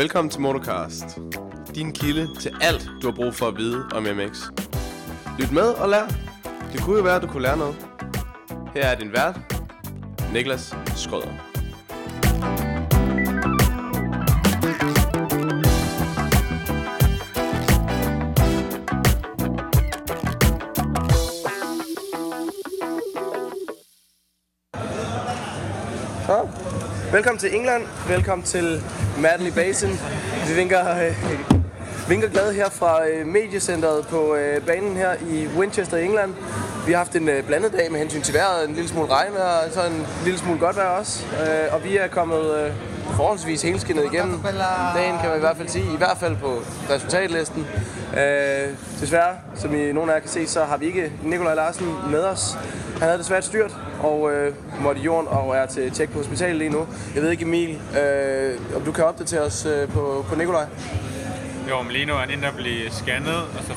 Velkommen til Motorcast. Din kilde til alt, du har brug for at vide om MX. Lyt med og lær. Det kunne jo være, at du kunne lære noget. Her er din vært, Niklas Skrøder. Velkommen til England. Velkommen til Madley Basin. Vi vinker, øh, vinker glade her fra øh, mediecenteret på øh, banen her i Winchester, England. Vi har haft en øh, blandet dag med hensyn til vejret. En lille smule regn og så en lille smule godt vejr også. Øh, og vi er kommet øh, forholdsvis helskinnet igennem dagen, kan man i hvert fald sige. I hvert fald på resultatlisten. Øh, desværre, som I nogle af jer kan se, så har vi ikke Nikolaj Larsen med os. Han havde desværre et styrt og øh, måtte i jorden og er til tjek på hospitalet lige nu. Jeg ved ikke, Emil, øh, om du kan opdatere os øh, på, på Nikolaj? Jo, men lige nu er han inde at blive scannet, og så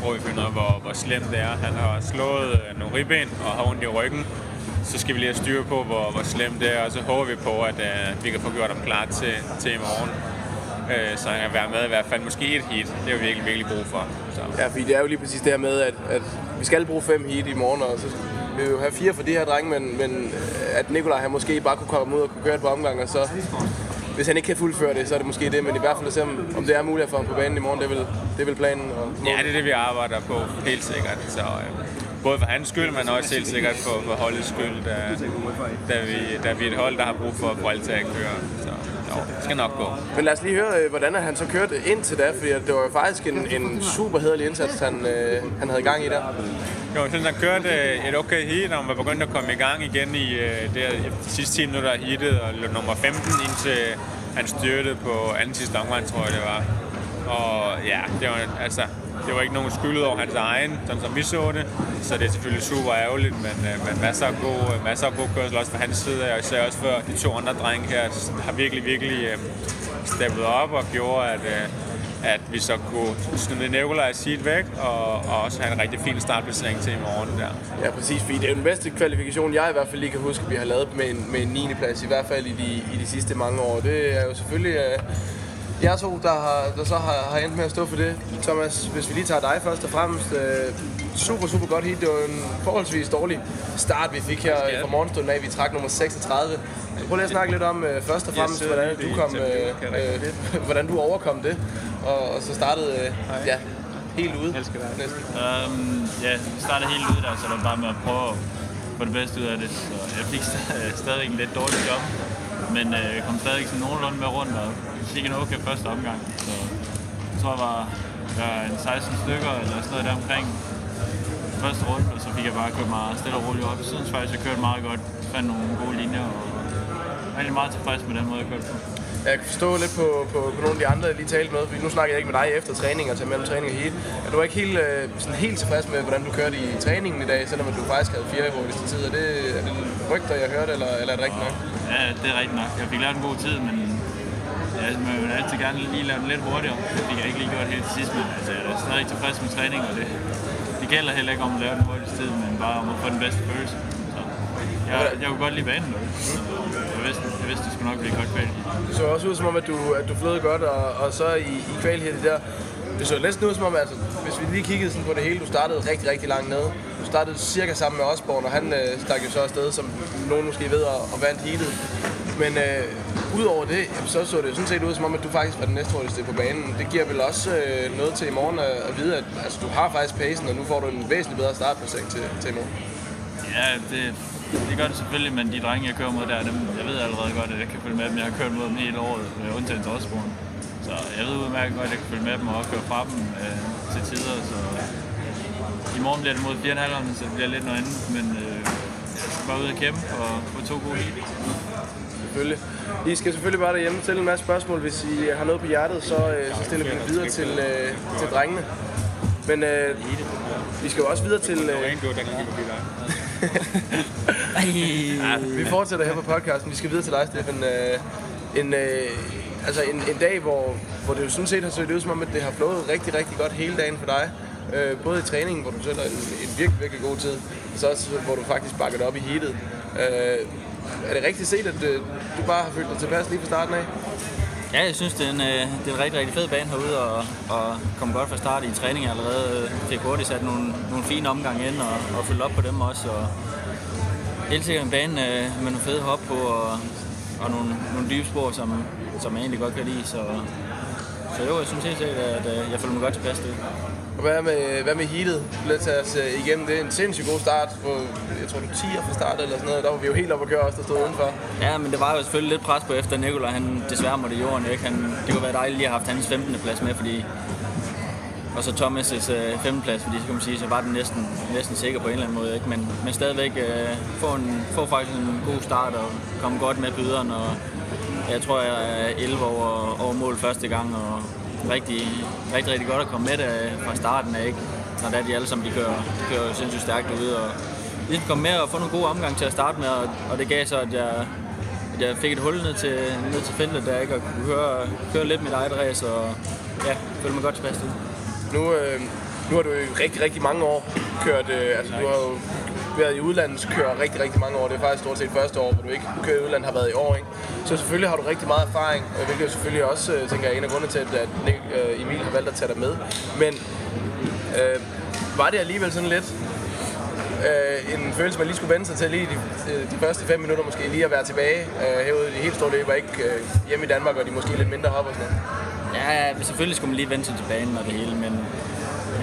prøver vi at finde ud af, hvor, hvor slemt det er. Han har slået øh, nogle ribben og har ondt i ryggen. Så skal vi lige have styr på, hvor, hvor slemt det er, og så håber vi på, at øh, vi kan få gjort ham klar til, til i morgen. Øh, så han kan være med i hvert fald måske et heat. Det er vi virkelig, virkelig brug for. Så. Ja, fordi det er jo lige præcis det her med, at, at vi skal bruge fem heat i morgen, og så vil vi jo have fire for de her drenge, men, men at Nikolaj han måske bare kunne komme ud og kunne køre et par omgange, og så hvis han ikke kan fuldføre det, så er det måske det, men i hvert fald at se, om, det er muligt få ham på banen i morgen, det er vel, det er vel planen. Og Ja, det er det, vi arbejder på, helt sikkert. Så, øh, både for hans skyld, men også helt sikkert for, for holdets skyld, da, da, vi, da vi er et hold, der har brug for at til at køre. Så jo, det skal nok gå. Men lad os lige høre, øh, hvordan han så kørte ind til det, fordi det var jo faktisk en, en super hederlig indsats, han, øh, han havde gang i der. Jo, jeg synes, han kørte øh, et okay heat, og han var begyndt at komme i gang igen i øh, det, de sidste 10 minutter af heatet, og løb nummer 15, indtil han styrtede på anden sidste omgang, tror jeg det var. Og ja, det var, altså, det var ikke nogen skyld over hans egen, sådan som vi så det. Så det er selvfølgelig super ærgerligt, men, øh, men masser, af god, øh, masser af god kørsel også fra hans side. Og især også for de to andre drenge her har virkelig, virkelig øh, steppet op og gjorde, at, øh, at vi så kunne snyde Nikolaj sit væk, og, og også have en rigtig fin startplacering til i morgen der. Ja, præcis, fordi det er den bedste kvalifikation, jeg i hvert fald lige kan huske, at vi har lavet med en, med en 9. plads, i hvert fald i de, i de sidste mange år. Det er jo selvfølgelig uh, jer to, der, har, der så har, har endt med at stå for det. Thomas, hvis vi lige tager dig først og fremmest. Uh, super, super godt heat. Det var en forholdsvis dårlig start, vi fik her fra morgenstunden af. Vi trak nummer 36. Prøv lige at snakke lidt om uh, først og fremmest, Yes, hvordan du, kom, uh, uh, hvordan du overkom det, og, og så startede uh, ja, helt ude. Elsker dig. Næsten. Um, ja, vi startede helt ud der, så det var bare med at prøve at få det bedste ud af det. Så jeg fik st- stadig en lidt dårlig job, men øh, kom stadig sådan nogenlunde med rundt og fik en okay første omgang. Så jeg tror, jeg var, var en 16 stykker eller sådan noget der omkring første runde, og så fik jeg bare kørt mig stille og roligt op. Synes faktisk, jeg kørte meget godt, fandt nogle gode linjer, og jeg er egentlig meget tilfreds med den måde, jeg kørte på. Jeg kan forstå lidt på, på, på nogle af de andre, jeg lige talte med, fordi nu snakker jeg ikke med dig efter træning, altså mellem træning og heat. Er du ikke helt, øh, sådan helt tilfreds med, hvordan du kørte i træningen i dag, selvom du faktisk havde fire hurtigste tid? Er det, er det rygter, jeg hørte, eller, eller er det rigtigt nok? Ja, det er rigtigt nok. Jeg fik lavet en god tid, men ja, man vil altid gerne lige lave den lidt hurtigere. Det fik jeg ikke lige gjort helt til sidst, men altså, jeg er stadig tilfreds med træning, og det, det gælder heller ikke om at lave den hurtigste tid, men bare om at få den bedste følelse. Så jeg, jeg kunne godt lide banen. Så jeg vidste, jeg vidste, det skulle nok blive godt kvalitet. Det så også ud som om, at du, at du flød godt, og, og så i, i kval her, det der, det så næsten ud som om, altså, hvis vi lige kiggede sådan på det hele, du startede rigtig, rigtig langt nede. Du startede cirka sammen med Osborn, og han øh, stak jo så afsted, som nogen måske ved, og, og vandt heatet. Men øh, udover det, jamen, så så det sådan set ud som om, at du faktisk var den næste hurtigste på banen. Det giver vel også øh, noget til i morgen at, at vide, at altså, du har faktisk pacen, og nu får du en væsentlig bedre startplacering til, til i morgen. Ja, det, det gør det selvfølgelig, men de drenge, jeg kører mod der, dem, jeg ved allerede godt, at jeg kan følge med dem. Jeg har kørt mod dem hele året, med undtagen til Så jeg ved udmærket godt, at jeg kan følge med dem og også køre fra dem øh, til tider. Så i morgen bliver det mod 4,5'erne, så det bliver lidt noget andet. Men øh, jeg skal bare ud og kæmpe og få to gode hit. Selvfølgelig. I skal selvfølgelig bare derhjemme stille en masse spørgsmål. Hvis I har noget på hjertet, så, øh, så stiller vi det videre til, øh, til drengene. Men øh, vi skal jo også videre til... Øh, vi fortsætter her på podcasten. Vi skal videre til dig, Stefan. Øh, en, øh, altså en, en dag, hvor, hvor det jo sådan set har set ud som om, at det har flået rigtig, rigtig godt hele dagen for dig. Øh, både i træningen, hvor du sætter en, en virkelig, virkelig god tid, så også, hvor du faktisk bakker det op i heatet. Øh, er det rigtigt set, at øh, du bare har følt dig tilpas lige fra starten af? Ja, jeg synes, det er en, øh, det er en rigtig, rigtig fed bane herude, og, og kom godt fra start i træning allerede. Øh, Fik hurtigt sat nogle, nogle fine omgange ind, og, og følge op på dem også. Og helt sikkert en bane øh, med nogle fede hop på, og, og nogle, nogle dybe spor, som, som jeg egentlig godt kan lide. Så, så jo, jeg synes helt sikkert, at øh, jeg føler mig godt tilpas det. Og hvad med, hvad med heatet? Lad tage os øh, igennem det. En sindssygt god start. På, jeg tror, du 10'er fra start eller sådan noget. Der var vi jo helt oppe at køre os, der stod udenfor. Ja, men det var jo selvfølgelig lidt pres på efter Nikolaj. Han desværre måtte i jorden. Ikke? Han, det kunne være dejligt lige at have haft hans 15. plads med, fordi og så Thomas' øh, 15. plads, fordi så kan man sige, så var den næsten, næsten sikker på en eller anden måde. Ikke? Men, men stadigvæk øh, få, en, få faktisk en god start og komme godt med byderen. Og jeg tror, jeg er 11 over, over mål første gang, og rigtig, rigtig, rigtig godt at komme med der fra starten af, ikke? når der de alle sammen de kører, de kører sindssygt stærkt ude. Og ligesom komme med og få nogle gode omgang til at starte med, og, og det gav så, at jeg, at jeg fik et hul ned til, ned til feltet der, ikke? og kunne køre, køre lidt mit eget race, og ja, følte mig godt tilpas til. Nu, øh, nu har du i rigtig, rigtig mange år kørt, øh, altså du har jo været i udlandet kører rigtig, rigtig mange år. Det er faktisk stort set første år, hvor du ikke kører i udlandet, har været i år. Ikke? Så selvfølgelig har du rigtig meget erfaring, øh, hvilket selvfølgelig også, øh, tænker jeg, er en af grundene til, at øh, Emil har valgt at tage dig med. Men øh, var det alligevel sådan lidt øh, en følelse, man lige skulle vende sig til lige de, de første fem minutter, måske lige at være tilbage øh, herude i de helt store løber, ikke øh, hjemme i Danmark, og de måske lidt mindre hopper og sådan noget. Ja, selvfølgelig skulle man lige vende sig til banen og det hele, men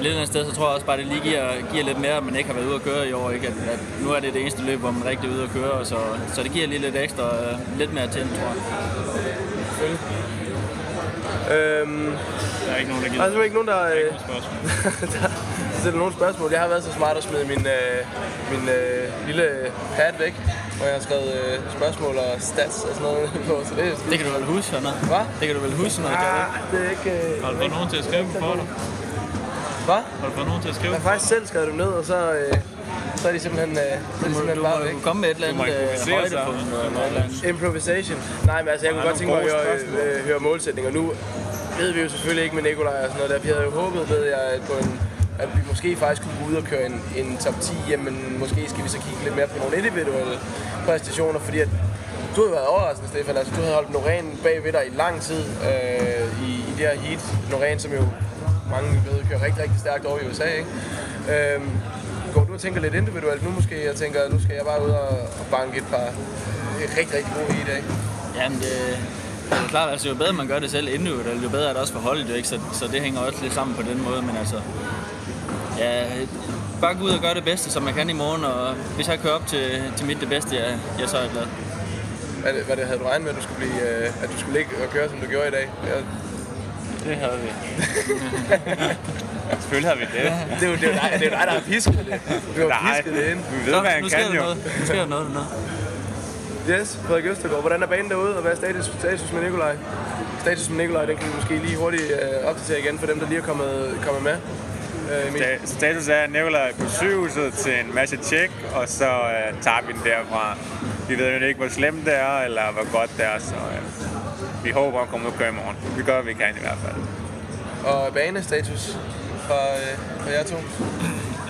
lidt andet sted, så tror jeg også bare, det lige giver, giver lidt mere, at man ikke har været ude at køre i år. Ikke? At, at nu er det det eneste løb, hvor man er rigtig ude at køre, så, så det giver lige lidt ekstra, uh, lidt mere tændt, tror jeg. Selvfølgelig. Øhm, der er ikke nogen, der gider. Altså, der er ikke nogen, der... Der er ikke nogen spørgsmål. der nogle spørgsmål. Jeg har været så smart at smide min, øh, min øh, lille pad væk, hvor jeg har skrevet øh, spørgsmål og stats og sådan noget på. Så det, det kan du vel huske, Anna? Hvad? Det kan du vel huske, når ja, det er ikke... Øh, har du fået nogen til at skrive dem for dig? Hvad? Har du fået nogen til at skrive Jeg har faktisk selv skrevet dem ned, og så... Øh, så er de simpelthen, øh, så er de simpelthen bare væk. Du komme med et eller andet øh, højdepunkt. Improvisation. Nej, men altså, jeg kunne godt tænke mig at høre, øh, høre målsætninger. Nu ved vi jo selvfølgelig ikke med Nikolaj og sådan noget der. Vi havde jo håbet, ved jeg, at, på en, at vi måske faktisk kunne gå ud og køre en, en top 10, jamen måske skal vi så kigge lidt mere på nogle individuelle præstationer, fordi at du har været overraskende, Stefan. Altså, du havde holdt Norén bag ved dig i lang tid øh, i, i det her heat. Norén, som jo mange ved, kører rigtig, rigtig stærkt over i USA, ikke? Øh, går du og tænker lidt individuelt nu måske? Jeg tænker, nu skal jeg bare ud og, og banke et par rigtig, rigtig gode i dag. Jamen, det, det er klart, altså jo bedre man gør det selv individuelt, jo bedre er det også for holdet, ikke? Så, så det hænger også lidt sammen på den måde, men altså... Ja, bare gå ud og gøre det bedste, som man kan i morgen, og hvis jeg kører op til, til mit det bedste, ja, ja, så er jeg glad. Hvad, hvad det havde du regnet med, at du skulle, blive, øh, at du skulle ligge og køre, som du gjorde i dag? Jeg... Det havde vi. Selvfølgelig har vi det. Det er jo, det er jo dig, det er dig, der har pisket det. Du har pisket det ind. Vi ved, hvad han nu kan jo. Noget. Nu sker der noget nu. Yes, Frederik Østergaard. Hvordan er banen derude, og hvad er status, status med Nikolaj? Status med Nikolaj, den kan vi måske lige hurtigt øh, opdatere igen for dem, der lige er kommet, kommet med. Øh. Sta- Status er, at Nikolaj er på sygehuset til en masse tjek, og så øh, tager vi den derfra. Vi ved jo ikke, hvor slemt det er, eller hvor godt det er, så øh, vi håber at komme ud og køre i morgen. Vi gør, hvad vi kan i hvert fald. Og banestatus fra, øh, fra jer to?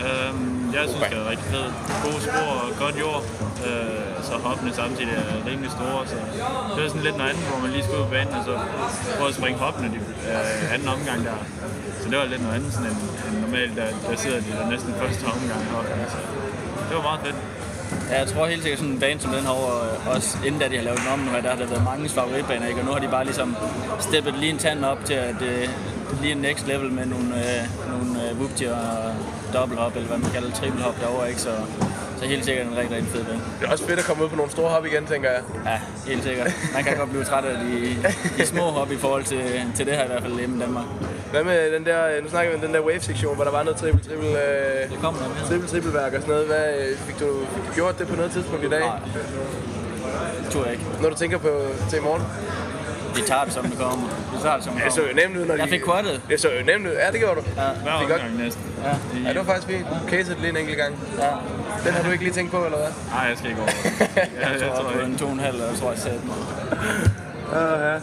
Øhm, jeg synes, det er rigtig fedt. Gode spor og godt jord. Øh, så hoppene samtidig er rimelig store. Så det er sådan lidt noget andet, hvor man lige skal ud på banen og så prøve at springe hoppene de, øh, anden omgang der. Så det var lidt noget andet sådan end, end normalt, der, der sidder de der næsten første omgang hoppene. Så det var meget fedt. Ja, jeg tror helt sikkert sådan en bane som den her øh, også inden da de har lavet den om nu, der har der været mange favoritbaner, ikke? og nu har de bare ligesom steppet lige en tand op til, at det, lige en next level med nogle, øh, nogle øh, whoopty og double hop, eller hvad man kalder det, triple hop derovre, ikke? Så, så helt sikkert en rigtig, rigtig fed bane. Det er også fedt at komme ud på nogle store hop igen, tænker jeg. Ja, helt sikkert. Man kan godt blive træt af de, de små hop i forhold til, til det her i hvert fald hjemme i Danmark. Hvad med den der, nu snakker vi om den der wave-sektion, hvor der var noget triple, triple, øh, Det kommer der mere. triple, triple værk og sådan noget. Hvad, øh, fik, du, fik du gjort det på noget tidspunkt i dag? Nej. Det tror jeg ikke. Når du tænker på til i morgen? Vi tager det, som det kommer. Vi tager det, som det Det så kommer. jo nemt ud, når Jeg fik quadet. Det så jo nemt ud. Ja, det gjorde du. Ja, Hver omgang næsten. ja, Ja, det var faktisk fint. Du casede lige en enkelt gang. ja. Den har du ikke lige tænkt på, eller hvad? Nej, jeg skal ikke over. Jeg, jeg tror, på en to og en halv, jeg tror, jeg satte mig. Ja, ja.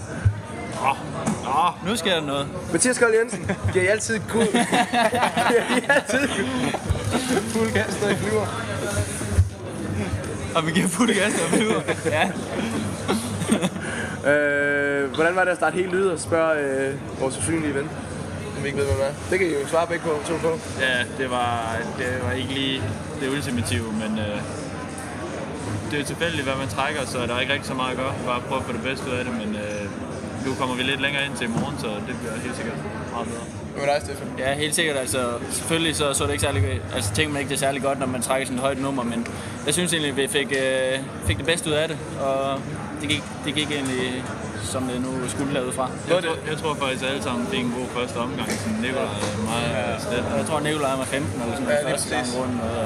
Åh, nu sker der noget. Mathias Kold Jensen, giver I altid kul? giver I altid fuld gas, når I flyver? Og vi giver fuld gas, og flyver. Ja. Øh, Øh, hvordan var det at starte helt lyd og spørge øh, vores usynlige ven, som vi ikke ved, hvem er? Det kan I jo svare begge på, to på. Ja, det var, det var ikke lige det ultimative, men øh, det er jo tilfældigt, hvad man trækker, så der er ikke rigtig så meget at gøre. Bare prøve at få det bedste ud af det, men øh, nu kommer vi lidt længere ind til i morgen, så det bliver helt sikkert meget bedre. Hvad med dig, Stefan? Ja, helt sikkert. Altså, selvfølgelig så, så det ikke særlig, altså, tænker man ikke det er særlig godt, når man trækker sådan et højt nummer, men jeg synes egentlig, at vi fik, øh, fik det bedste ud af det, og det gik, det gik egentlig, som det nu skulle lade fra. Jeg, tror, jeg tror faktisk, alle sammen fik en god første omgang. Sådan Nicolaj er meget ja. stedt. Jeg tror, Nikolaj var 15 eller sådan Ja, noget lige første gang rundt, og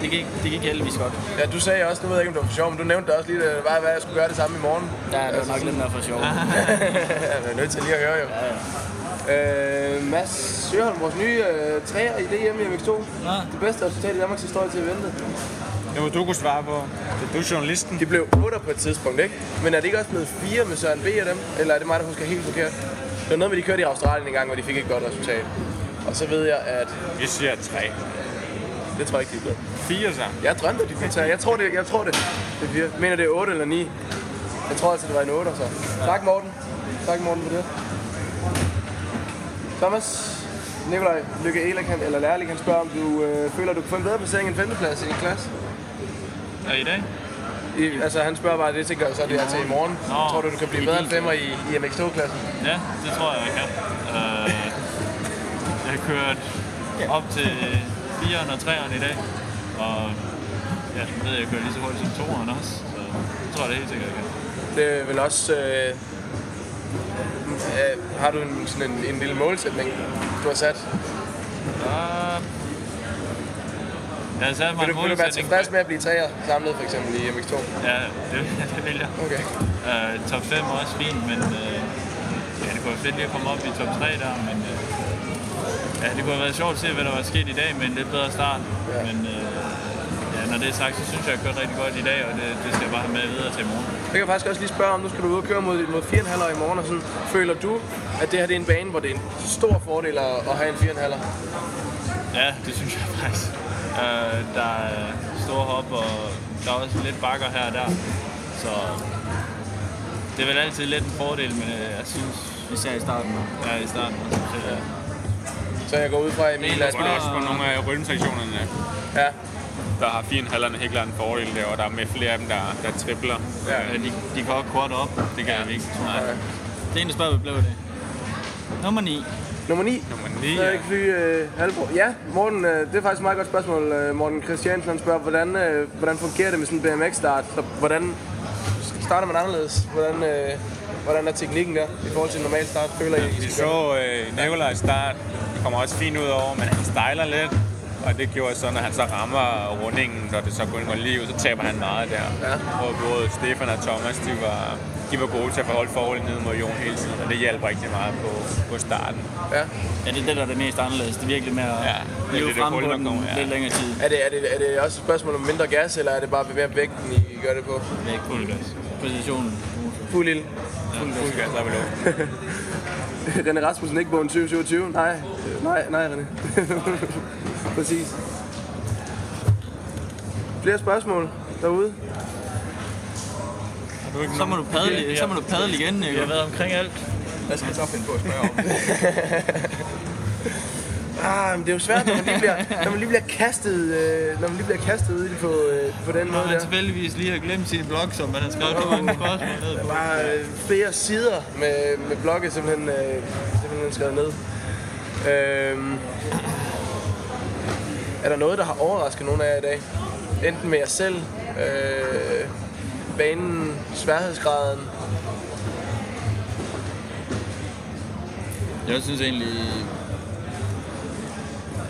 det gik, det gik heldigvis godt. Ja, du sagde også, nu ved jeg ikke, om det var for sjov, men du nævnte det også lige, at det var, hvad jeg skulle gøre det samme i morgen. Ja, det var nok lidt mere for sjov. jeg er nødt til lige at høre, jo. Ja, ja. Øh, Mads Søholm, vores nye øh, træer i DM i MX2. Ja. Det bedste resultat i Danmarks historie til eventet. Det må du kunne svare på. Det er du journalisten. De blev 8 på et tidspunkt, ikke? Men er det ikke også blevet 4 med Søren B. og dem? Eller er det mig, der husker helt forkert? Det var noget med, de kørte i Australien en gang, hvor de fik et godt resultat. Og så ved jeg, at... Vi siger tre. Det tror jeg ikke, de blevet. Fire så. Jeg drømte, de fik tre. Jeg tror, det, jeg tror det. det er fire. Jeg mener, det er 8 eller 9. Jeg tror altså, det var en 8, så. Tak, Morten. Tak, Morten, for det. Thomas, Nikolaj Lykke han, eller Lærlig, han spørger, om du øh, føler, at du kan få en bedre placering end femteplads i din klasse? Og i dag? I, altså, han spørger bare, det tænker jeg så, det er til i morgen. Nå. Tror du, du kan blive bedre end femmer i, i MX2-klassen? Ja, det tror jeg, jeg kan. Øh, jeg har kørt op til 4'eren og 3'eren i dag. Og ja, jeg ved, jeg kører lige så hurtigt som 2'eren også. Så jeg tror, det er helt sikkert, jeg kan. Det er vel også... Øh, øh, har du en, sådan en, en lille målsætning, du har sat? Uh, jeg har sat mig Vil du, vil du være tilfreds med at blive træer samlet, for eksempel i MX2? Ja, det, det vil jeg. Okay. Uh, top 5 er også fint, men uh, ja, det kunne være fedt lige at komme op i top 3 der, men uh, ja, det kunne have været sjovt at se, hvad der var sket i dag med en lidt bedre start. Ja. Men uh, ja, når det er sagt, så synes jeg, jeg har kørt rigtig godt i dag, og det, det skal jeg bare have med videre til i morgen. Jeg kan faktisk også lige spørge om, nu skal du ud og køre mod, mod 4,5 i morgen og sådan. Føler du, at det her det er en bane, hvor det er en stor fordel at, at have en 4,5? Ja, det synes jeg faktisk. Uh, der er store hop, og der er også lidt bakker her og der. Så det er vel altid lidt en fordel, men øh, jeg synes, Især i starten. ja, i starten også, synes jeg, Så jeg går ud fra Emil Det Lad er også på nogle af rytmesektionerne, Ja, der har 4,5'erne helt klart en fordel der, og der er med flere af dem, der, der tripler. Ja. Ja, de, de kan også kort op. Det kan vi ikke. Nej. Det ene spørgsmål blev det. Nummer 9. nummer 9. Nummer 9, Så ja. fly øh. Ja, Morten, øh, det er faktisk et meget godt spørgsmål. Øh, Morten Christiansen han spørger, hvordan, øh, hvordan fungerer det med sådan en BMX-start? Så Hvordan starter man anderledes? Hvordan, øh, hvordan er teknikken der i forhold til en normal start? Føler I, I gøre? så øh, Nikolaj start. Det kommer også fint ud over, men han stejler lidt. Og det gjorde så, når han så rammer rundingen, når det så går lige ud, så taber han meget der. Ja. Og både Stefan og Thomas, de var, de var gode til at forholde forholdet ned mod Jon hele tiden, og det hjalp rigtig meget på, på starten. Ja. Ja, det er det, der er det mest anderledes. Det er virkelig med at Ja, det er leve det, frem hul, på den kommer, ja. lidt længere tid. Er det, er, det, er det også et spørgsmål om mindre gas, eller er det bare mere vægten, I gør det på? Det er ikke fuld gas. Positionen. Fuld ild. Fuld gas, der er lov. René Rasmussen ikke på en 2027? Nej, nej, nej René. Præcis. Flere spørgsmål derude? Har du ikke Så må du padle, Ja, ja. så må du padle igen, Vi ikke? har været omkring alt. Hvad skal jeg så finde på at spørge om? Ah, men det er jo svært, når man lige bliver, når man lige bliver kastet, øh, når man lige bliver kastet ud på, øh, på den Når måde der. tilfældigvis lige har glemt sin blog, som man har skrevet så mange spørgsmål ned på. Bare øh, flere sider med, med blogge simpelthen, øh, simpelthen skrevet ned. Øhm, er der noget, der har overrasket nogen af jer i dag? Enten med jer selv, øh, banen, sværhedsgraden. Jeg synes egentlig...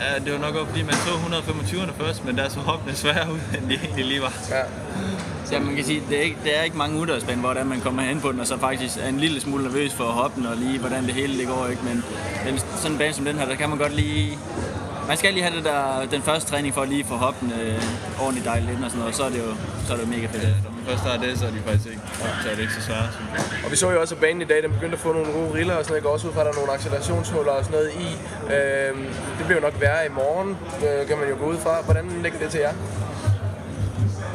Ja, det var nok også fordi, man så 125'erne først, men der så hoppene sværere ud, end de egentlig lige var. Ja. Så man kan sige, det er ikke, det er ikke mange uddagsbaner, hvordan man kommer hen på den, og så faktisk er en lille smule nervøs for hoppen og lige, hvordan det hele det går, ikke? Men, men sådan en bane som den her, der kan man godt lige... Man skal lige have det der, den første træning for at lige få hoppen øh, ordentligt dejligt ind og sådan noget, og så er det jo, så er det jo mega fedt. Når man først har det, så er de faktisk ikke, så er det ikke så svært. Og vi så jo også, at banen i dag, den begyndte at få nogle gode riller og sådan noget. Jeg går også ud fra, at der er nogle accelerationshuller og sådan noget i. Øhm, det bliver jo nok værre i morgen, øh, kan man jo gå ud fra. Hvordan ligger det til jer?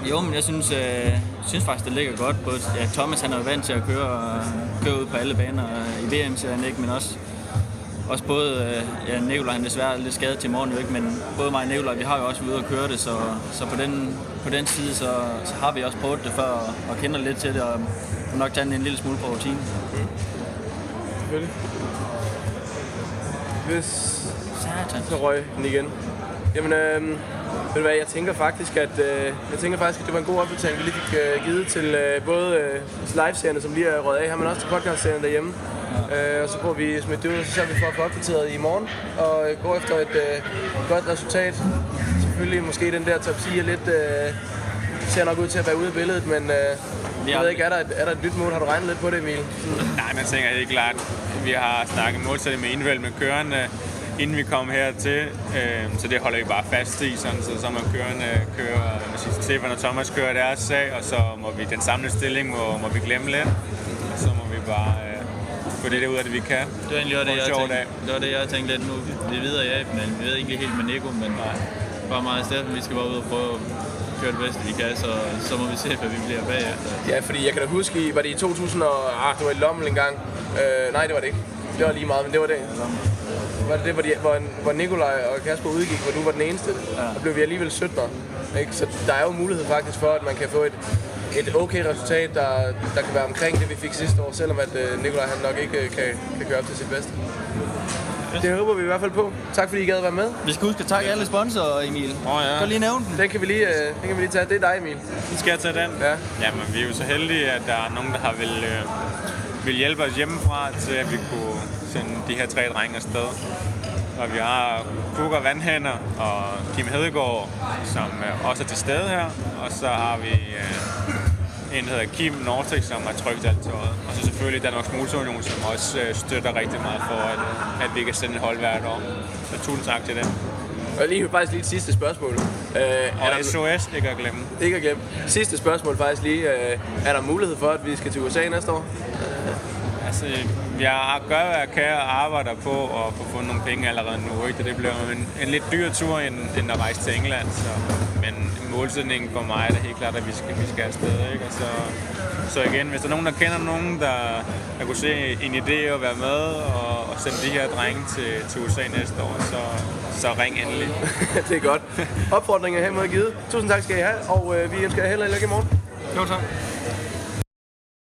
Jo, men jeg synes, øh, synes faktisk, det ligger godt. Både, ja, Thomas han er jo vant til at køre, køre ud på alle baner øh, i VM-serien, ikke? men også, også både, øh, ja, Nicolaj han er desværre lidt skadet til morgen, ikke? men både mig og Nicolaj, vi har jo også været ude og køre det, så, så på, den, på den side, så, så har vi også prøvet det før og, og kender lidt til det, og nok tage en lille smule på rutinen. Selvfølgelig. Hvis Satan. så røg den igen. Jamen, øh, ved du hvad, jeg tænker faktisk, at, øh, jeg tænker faktisk, at det var en god opdatering, vi lige fik øh, givet til øh, både øh, live-serierne, som lige er røget af her, men også til podcast-serien derhjemme. Øh, og så får vi smidt det ud, så sørger vi for at få opdateret i morgen, og øh, gå efter et øh, godt resultat. Selvfølgelig måske den der top 10 er lidt, øh, ser nok ud til at være ude af billedet, men øh, jeg ved ikke, er der, et, er der et nyt mål? Har du regnet lidt på det, Emil? Nej, jeg tænker helt klart, vi har snakket målsætning med indvalg med kørende, inden vi kom hertil. Øh, så det holder vi bare fast i, sådan, så, så må kørende køre, hvad man siger, Stefan og Thomas kører deres sag, og så må vi den samlede stilling må, må vi glemme lidt. Og så må vi bare øh, få det der ud af det, vi kan. Det var egentlig også det, jeg sjov tænkte, dag. det var det, jeg tænkte lidt nu. Vi videre ja, men vi ved ikke helt med Nico, men bare meget i stedet, vi skal bare ud og prøve at køre det bedste, vi kan, så, så må vi se, hvad vi bliver bagefter. Ja, fordi jeg kan da huske, i- var det i 2000 og... Ah, det var i Lommel en gang. Øh, nej, det var det ikke. Det var lige meget, men det var det. Var det det, hvor, de, hvor, hvor Nikolaj og Kasper udgik, hvor du var den eneste? Ja. Og blev vi alligevel 17 ikke? Så der er jo mulighed faktisk for, at man kan få et, et okay resultat, der, der kan være omkring det, vi fik sidste år, selvom at øh, Nikolaj han nok ikke øh, kan, kan køre op til sit bedste. Det håber vi i hvert fald på. Tak fordi I gad at være med. Vi skal huske at takke alle sponsorer, Emil. Åh oh, ja. Kan lige nævne den? Den kan vi lige, øh, den kan vi lige tage. Det er dig, Emil. Skal jeg tage den? Ja. Jamen, vi er jo så heldige, at der er nogen, der har vil, øh, vil hjælpe os hjemmefra til, at vi kunne sende de her tre drenge afsted. Og vi har Kukker Vandhænder og Kim Hedegaard, som også er til stede her. Og så har vi øh, en, der hedder Kim Nortek, som har trykt alt tøjet. Og så selvfølgelig Danmarks Motorunion, som også øh, støtter rigtig meget for, at, at vi kan sende et hold hvert år. Så tusind tak til dem. Og lige, faktisk lige et sidste spørgsmål. Øh, er Og der, SOS, ikke at glemme. ikke at glemme. Sidste spørgsmål faktisk lige. Øh, er der mulighed for, at vi skal til USA næste år? Altså, jeg gør, hvad jeg kan og arbejder på at få fundet nogle penge allerede nu. Ikke? Det bliver en, en lidt dyr tur, end, end at rejse til England. Så, men målsætningen for mig er da helt klart, at vi skal, vi skal afsted. Ikke? Og så, så igen, hvis der er nogen, der kender nogen, der, der kunne se en idé at være med og, og sende de her drenge til, til USA næste år, så, så ring endelig. det er godt. Opfordringen er hermed givet. Tusind tak skal I have, og øh, vi ønsker jer held og lykke i morgen. Jo, tak.